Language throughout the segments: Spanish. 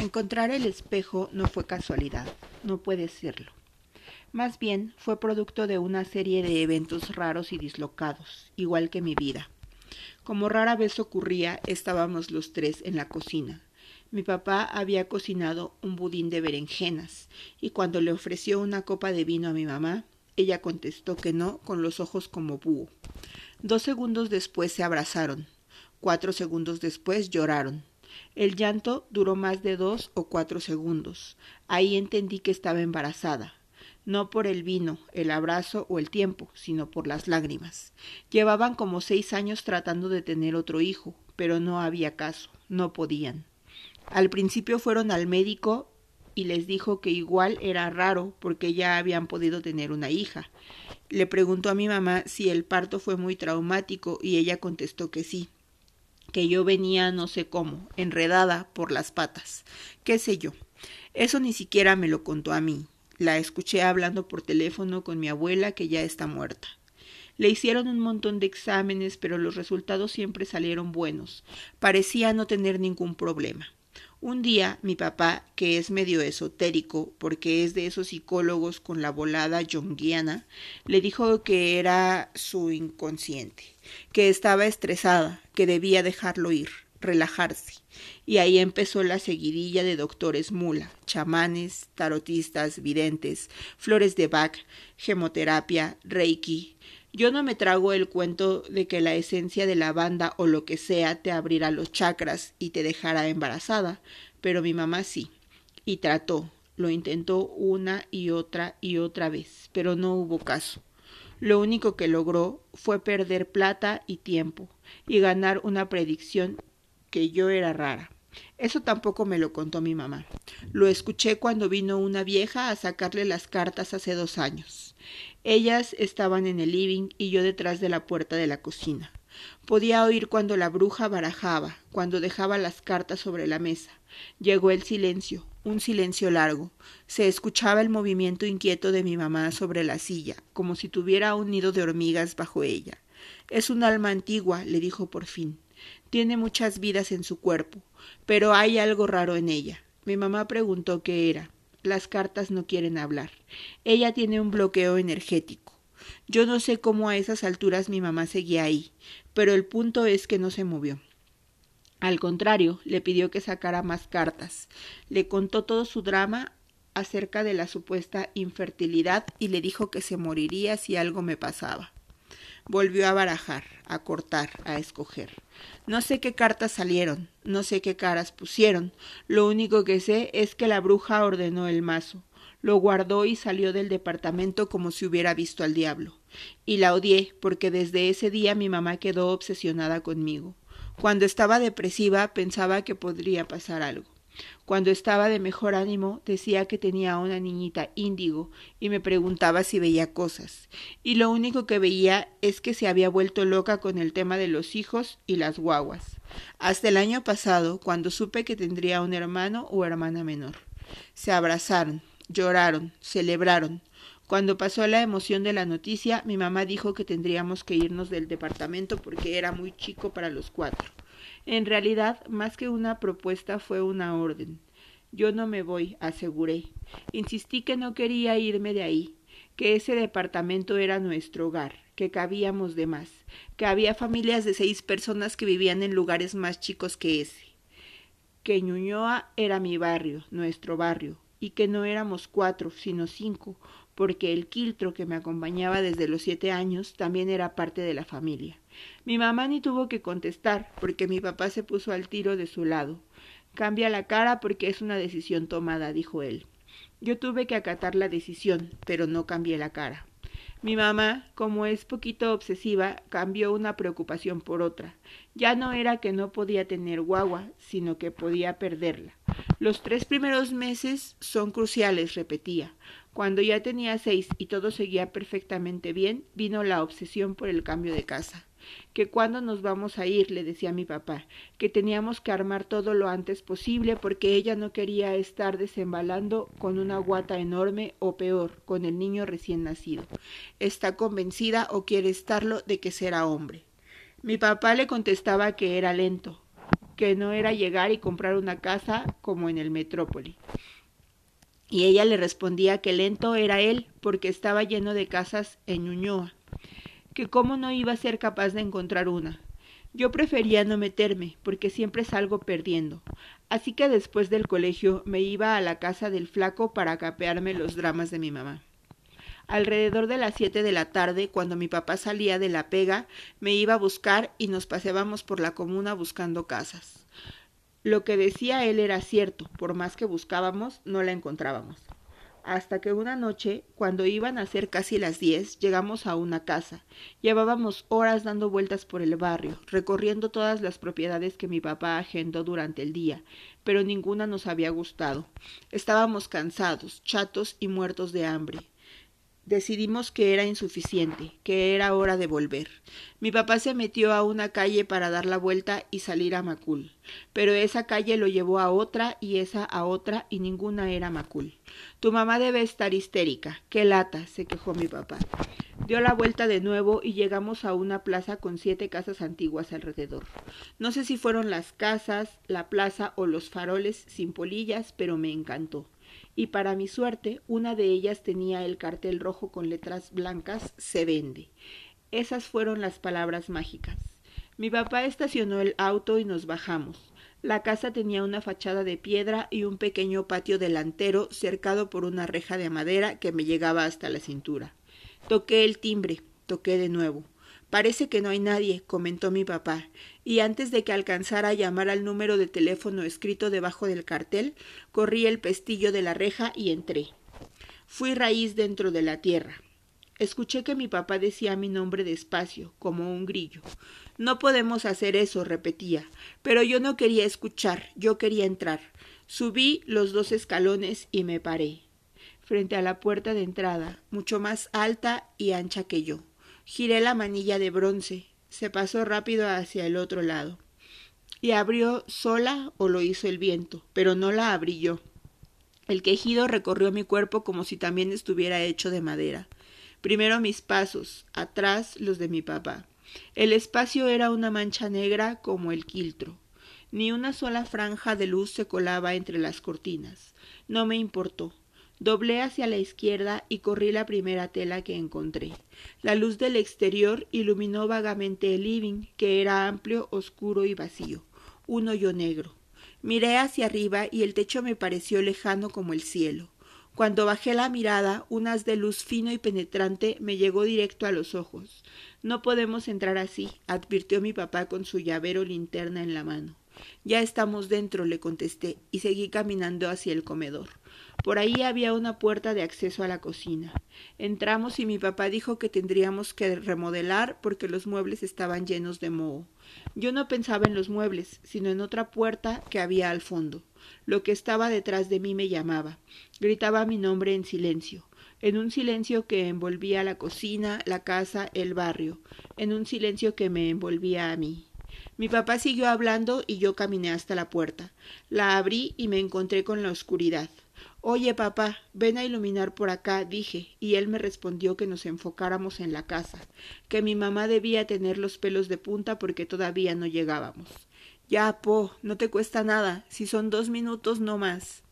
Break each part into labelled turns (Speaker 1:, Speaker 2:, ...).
Speaker 1: Encontrar el espejo no fue casualidad, no puede serlo. Más bien fue producto de una serie de eventos raros y dislocados, igual que mi vida. Como rara vez ocurría, estábamos los tres en la cocina. Mi papá había cocinado un budín de berenjenas, y cuando le ofreció una copa de vino a mi mamá, ella contestó que no, con los ojos como búho. Dos segundos después se abrazaron. Cuatro segundos después lloraron. El llanto duró más de dos o cuatro segundos. Ahí entendí que estaba embarazada, no por el vino, el abrazo o el tiempo, sino por las lágrimas. Llevaban como seis años tratando de tener otro hijo, pero no había caso, no podían. Al principio fueron al médico y les dijo que igual era raro porque ya habían podido tener una hija. Le preguntó a mi mamá si el parto fue muy traumático y ella contestó que sí que yo venía no sé cómo, enredada por las patas, qué sé yo. Eso ni siquiera me lo contó a mí. La escuché hablando por teléfono con mi abuela que ya está muerta. Le hicieron un montón de exámenes, pero los resultados siempre salieron buenos. Parecía no tener ningún problema. Un día mi papá, que es medio esotérico, porque es de esos psicólogos con la volada junguiana, le dijo que era su inconsciente, que estaba estresada, que debía dejarlo ir, relajarse. Y ahí empezó la seguidilla de doctores mula, chamanes, tarotistas, videntes, flores de Bach, gemoterapia, reiki, yo no me trago el cuento de que la esencia de la banda o lo que sea te abrirá los chakras y te dejará embarazada, pero mi mamá sí. Y trató, lo intentó una y otra y otra vez, pero no hubo caso. Lo único que logró fue perder plata y tiempo y ganar una predicción que yo era rara. Eso tampoco me lo contó mi mamá. Lo escuché cuando vino una vieja a sacarle las cartas hace dos años. Ellas estaban en el living y yo detrás de la puerta de la cocina. Podía oír cuando la bruja barajaba, cuando dejaba las cartas sobre la mesa. Llegó el silencio, un silencio largo. Se escuchaba el movimiento inquieto de mi mamá sobre la silla, como si tuviera un nido de hormigas bajo ella. Es un alma antigua, le dijo por fin. Tiene muchas vidas en su cuerpo, pero hay algo raro en ella. Mi mamá preguntó qué era. Las cartas no quieren hablar. Ella tiene un bloqueo energético. Yo no sé cómo a esas alturas mi mamá seguía ahí, pero el punto es que no se movió. Al contrario, le pidió que sacara más cartas. Le contó todo su drama acerca de la supuesta infertilidad y le dijo que se moriría si algo me pasaba. Volvió a barajar, a cortar, a escoger. No sé qué cartas salieron, no sé qué caras pusieron. Lo único que sé es que la bruja ordenó el mazo. Lo guardó y salió del departamento como si hubiera visto al diablo. Y la odié porque desde ese día mi mamá quedó obsesionada conmigo. Cuando estaba depresiva pensaba que podría pasar algo. Cuando estaba de mejor ánimo decía que tenía una niñita índigo y me preguntaba si veía cosas. Y lo único que veía es que se había vuelto loca con el tema de los hijos y las guaguas. Hasta el año pasado, cuando supe que tendría un hermano o hermana menor. Se abrazaron, lloraron, celebraron. Cuando pasó la emoción de la noticia, mi mamá dijo que tendríamos que irnos del departamento porque era muy chico para los cuatro. En realidad, más que una propuesta, fue una orden. Yo no me voy, aseguré. Insistí que no quería irme de ahí, que ese departamento era nuestro hogar, que cabíamos de más, que había familias de seis personas que vivían en lugares más chicos que ese, que Ñuñoa era mi barrio, nuestro barrio, y que no éramos cuatro, sino cinco, porque el quiltro que me acompañaba desde los siete años también era parte de la familia. Mi mamá ni tuvo que contestar, porque mi papá se puso al tiro de su lado. Cambia la cara porque es una decisión tomada, dijo él. Yo tuve que acatar la decisión, pero no cambié la cara. Mi mamá, como es poquito obsesiva, cambió una preocupación por otra. Ya no era que no podía tener guagua, sino que podía perderla. Los tres primeros meses son cruciales, repetía. Cuando ya tenía seis y todo seguía perfectamente bien, vino la obsesión por el cambio de casa que cuando nos vamos a ir, le decía mi papá, que teníamos que armar todo lo antes posible porque ella no quería estar desembalando con una guata enorme o peor, con el niño recién nacido. Está convencida o quiere estarlo de que será hombre. Mi papá le contestaba que era lento, que no era llegar y comprar una casa como en el Metrópoli. Y ella le respondía que lento era él porque estaba lleno de casas en Ñuñoa, que cómo no iba a ser capaz de encontrar una. Yo prefería no meterme, porque siempre salgo perdiendo. Así que después del colegio me iba a la casa del flaco para capearme los dramas de mi mamá. Alrededor de las siete de la tarde, cuando mi papá salía de la pega, me iba a buscar y nos paseábamos por la comuna buscando casas. Lo que decía él era cierto, por más que buscábamos, no la encontrábamos. Hasta que una noche, cuando iban a ser casi las diez, llegamos a una casa. Llevábamos horas dando vueltas por el barrio, recorriendo todas las propiedades que mi papá agendó durante el día, pero ninguna nos había gustado. Estábamos cansados, chatos y muertos de hambre. Decidimos que era insuficiente, que era hora de volver. Mi papá se metió a una calle para dar la vuelta y salir a Macul, pero esa calle lo llevó a otra y esa a otra y ninguna era Macul. Tu mamá debe estar histérica. Qué lata, se quejó mi papá. Dio la vuelta de nuevo y llegamos a una plaza con siete casas antiguas alrededor. No sé si fueron las casas, la plaza o los faroles sin polillas, pero me encantó y para mi suerte una de ellas tenía el cartel rojo con letras blancas Se vende. Esas fueron las palabras mágicas. Mi papá estacionó el auto y nos bajamos. La casa tenía una fachada de piedra y un pequeño patio delantero cercado por una reja de madera que me llegaba hasta la cintura. Toqué el timbre, toqué de nuevo. Parece que no hay nadie, comentó mi papá, y antes de que alcanzara a llamar al número de teléfono escrito debajo del cartel, corrí el pestillo de la reja y entré. Fui raíz dentro de la tierra. Escuché que mi papá decía mi nombre despacio, como un grillo. No podemos hacer eso, repetía, pero yo no quería escuchar, yo quería entrar. Subí los dos escalones y me paré, frente a la puerta de entrada, mucho más alta y ancha que yo. Giré la manilla de bronce. Se pasó rápido hacia el otro lado. Y abrió sola o lo hizo el viento, pero no la abrí yo. El quejido recorrió mi cuerpo como si también estuviera hecho de madera. Primero mis pasos, atrás los de mi papá. El espacio era una mancha negra como el quiltro. Ni una sola franja de luz se colaba entre las cortinas. No me importó. Doblé hacia la izquierda y corrí la primera tela que encontré. La luz del exterior iluminó vagamente el living, que era amplio, oscuro y vacío, un hoyo negro. Miré hacia arriba y el techo me pareció lejano como el cielo. Cuando bajé la mirada, un haz de luz fino y penetrante me llegó directo a los ojos. No podemos entrar así, advirtió mi papá con su llavero linterna en la mano. Ya estamos dentro, le contesté, y seguí caminando hacia el comedor. Por ahí había una puerta de acceso a la cocina. Entramos y mi papá dijo que tendríamos que remodelar porque los muebles estaban llenos de moho. Yo no pensaba en los muebles, sino en otra puerta que había al fondo. Lo que estaba detrás de mí me llamaba. Gritaba mi nombre en silencio, en un silencio que envolvía la cocina, la casa, el barrio, en un silencio que me envolvía a mí. Mi papá siguió hablando y yo caminé hasta la puerta. La abrí y me encontré con la oscuridad. Oye, papá, ven a iluminar por acá, dije, y él me respondió que nos enfocáramos en la casa, que mi mamá debía tener los pelos de punta porque todavía no llegábamos. Ya, Po, no te cuesta nada, si son dos minutos no más.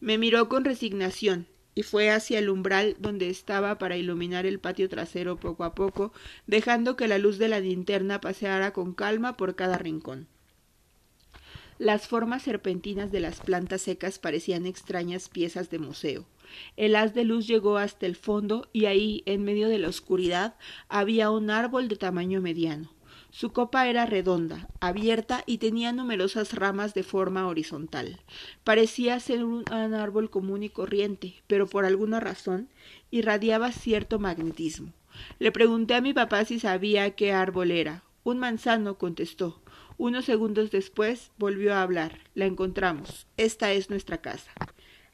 Speaker 1: Me miró con resignación y fue hacia el umbral donde estaba para iluminar el patio trasero poco a poco, dejando que la luz de la linterna paseara con calma por cada rincón. Las formas serpentinas de las plantas secas parecían extrañas piezas de museo. El haz de luz llegó hasta el fondo y ahí, en medio de la oscuridad, había un árbol de tamaño mediano. Su copa era redonda, abierta y tenía numerosas ramas de forma horizontal. Parecía ser un árbol común y corriente, pero por alguna razón irradiaba cierto magnetismo. Le pregunté a mi papá si sabía qué árbol era. Un manzano, contestó. Unos segundos después volvió a hablar. La encontramos. Esta es nuestra casa.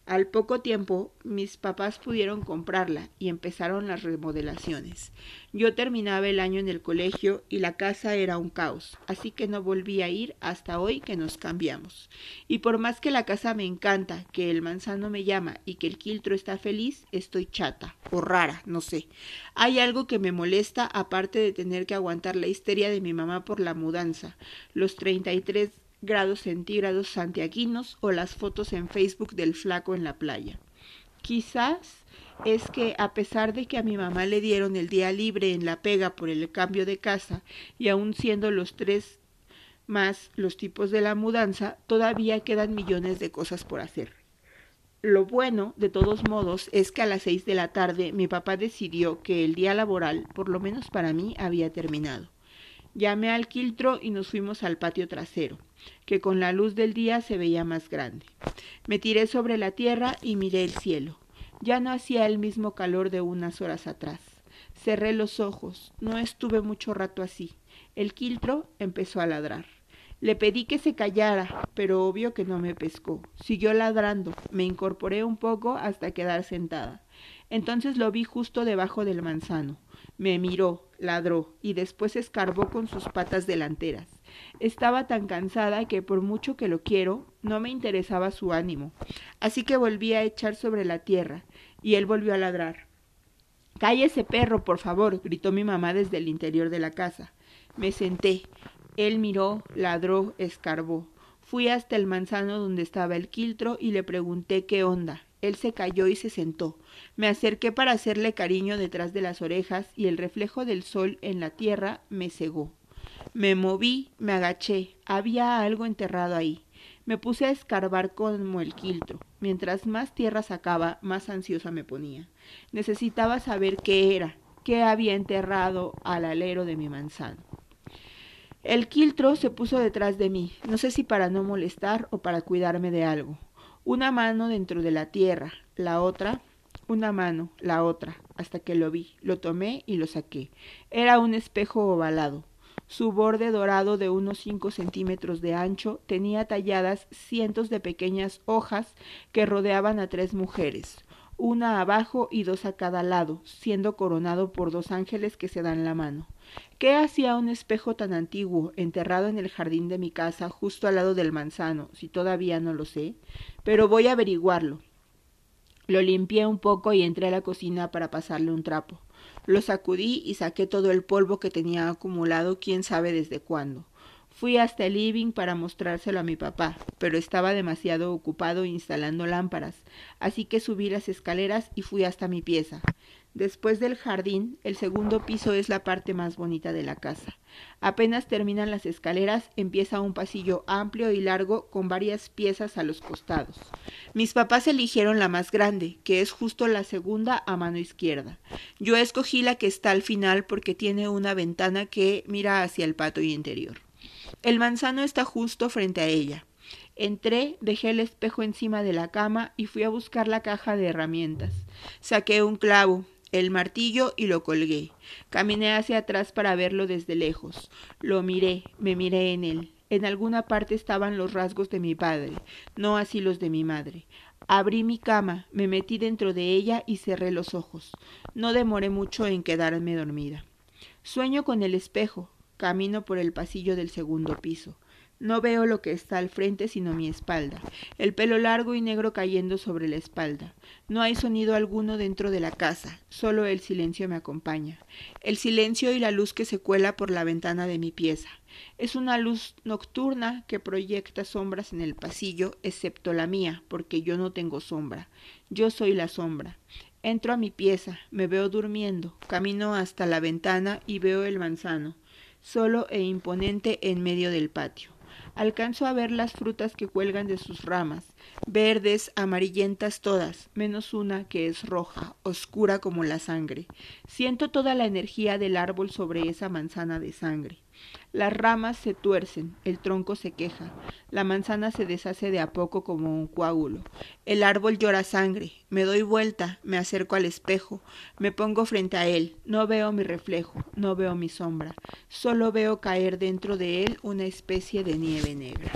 Speaker 1: Al poco tiempo, mis papás pudieron comprarla y empezaron las remodelaciones. Yo terminaba el año en el colegio y la casa era un caos, así que no volví a ir hasta hoy que nos cambiamos. Y por más que la casa me encanta, que el manzano me llama y que el quiltro está feliz, estoy chata o rara, no sé. Hay algo que me molesta aparte de tener que aguantar la histeria de mi mamá por la mudanza, los treinta y tres grados centígrados santiaguinos o las fotos en Facebook del flaco en la playa. Quizás es que a pesar de que a mi mamá le dieron el día libre en la pega por el cambio de casa y aun siendo los tres más los tipos de la mudanza, todavía quedan millones de cosas por hacer. Lo bueno, de todos modos, es que a las seis de la tarde mi papá decidió que el día laboral, por lo menos para mí, había terminado. Llamé al quiltro y nos fuimos al patio trasero, que con la luz del día se veía más grande. Me tiré sobre la tierra y miré el cielo. Ya no hacía el mismo calor de unas horas atrás. Cerré los ojos. No estuve mucho rato así. El quiltro empezó a ladrar. Le pedí que se callara, pero obvio que no me pescó. Siguió ladrando. Me incorporé un poco hasta quedar sentada. Entonces lo vi justo debajo del manzano. Me miró, ladró y después escarbó con sus patas delanteras. Estaba tan cansada que por mucho que lo quiero, no me interesaba su ánimo. Así que volví a echar sobre la tierra, y él volvió a ladrar. Cállese, perro, por favor, gritó mi mamá desde el interior de la casa. Me senté. Él miró, ladró, escarbó. Fui hasta el manzano donde estaba el quiltro y le pregunté qué onda. Él se cayó y se sentó. Me acerqué para hacerle cariño detrás de las orejas y el reflejo del sol en la tierra me cegó. Me moví, me agaché. Había algo enterrado ahí. Me puse a escarbar como el quiltro. Mientras más tierra sacaba, más ansiosa me ponía. Necesitaba saber qué era, qué había enterrado al alero de mi manzano. El quiltro se puso detrás de mí, no sé si para no molestar o para cuidarme de algo. Una mano dentro de la tierra, la otra, una mano, la otra, hasta que lo vi, lo tomé y lo saqué. Era un espejo ovalado. Su borde dorado de unos cinco centímetros de ancho tenía talladas cientos de pequeñas hojas que rodeaban a tres mujeres, una abajo y dos a cada lado, siendo coronado por dos ángeles que se dan la mano. ¿Qué hacía un espejo tan antiguo, enterrado en el jardín de mi casa, justo al lado del manzano, si todavía no lo sé? Pero voy a averiguarlo. Lo limpié un poco y entré a la cocina para pasarle un trapo. Lo sacudí y saqué todo el polvo que tenía acumulado quién sabe desde cuándo. Fui hasta el living para mostrárselo a mi papá, pero estaba demasiado ocupado instalando lámparas, así que subí las escaleras y fui hasta mi pieza. Después del jardín, el segundo piso es la parte más bonita de la casa. Apenas terminan las escaleras, empieza un pasillo amplio y largo con varias piezas a los costados. Mis papás eligieron la más grande, que es justo la segunda a mano izquierda. Yo escogí la que está al final porque tiene una ventana que mira hacia el patio interior. El manzano está justo frente a ella. Entré, dejé el espejo encima de la cama y fui a buscar la caja de herramientas. Saqué un clavo, el martillo y lo colgué. Caminé hacia atrás para verlo desde lejos. Lo miré, me miré en él. En alguna parte estaban los rasgos de mi padre, no así los de mi madre. Abrí mi cama, me metí dentro de ella y cerré los ojos. No demoré mucho en quedarme dormida. Sueño con el espejo, Camino por el pasillo del segundo piso. No veo lo que está al frente sino mi espalda, el pelo largo y negro cayendo sobre la espalda. No hay sonido alguno dentro de la casa, solo el silencio me acompaña. El silencio y la luz que se cuela por la ventana de mi pieza. Es una luz nocturna que proyecta sombras en el pasillo, excepto la mía, porque yo no tengo sombra. Yo soy la sombra. Entro a mi pieza, me veo durmiendo, camino hasta la ventana y veo el manzano solo e imponente en medio del patio. Alcanzo a ver las frutas que cuelgan de sus ramas, verdes, amarillentas todas, menos una que es roja, oscura como la sangre. Siento toda la energía del árbol sobre esa manzana de sangre. Las ramas se tuercen, el tronco se queja, la manzana se deshace de a poco como un coágulo. El árbol llora sangre, me doy vuelta, me acerco al espejo, me pongo frente a él, no veo mi reflejo, no veo mi sombra, solo veo caer dentro de él una especie de nieve negra.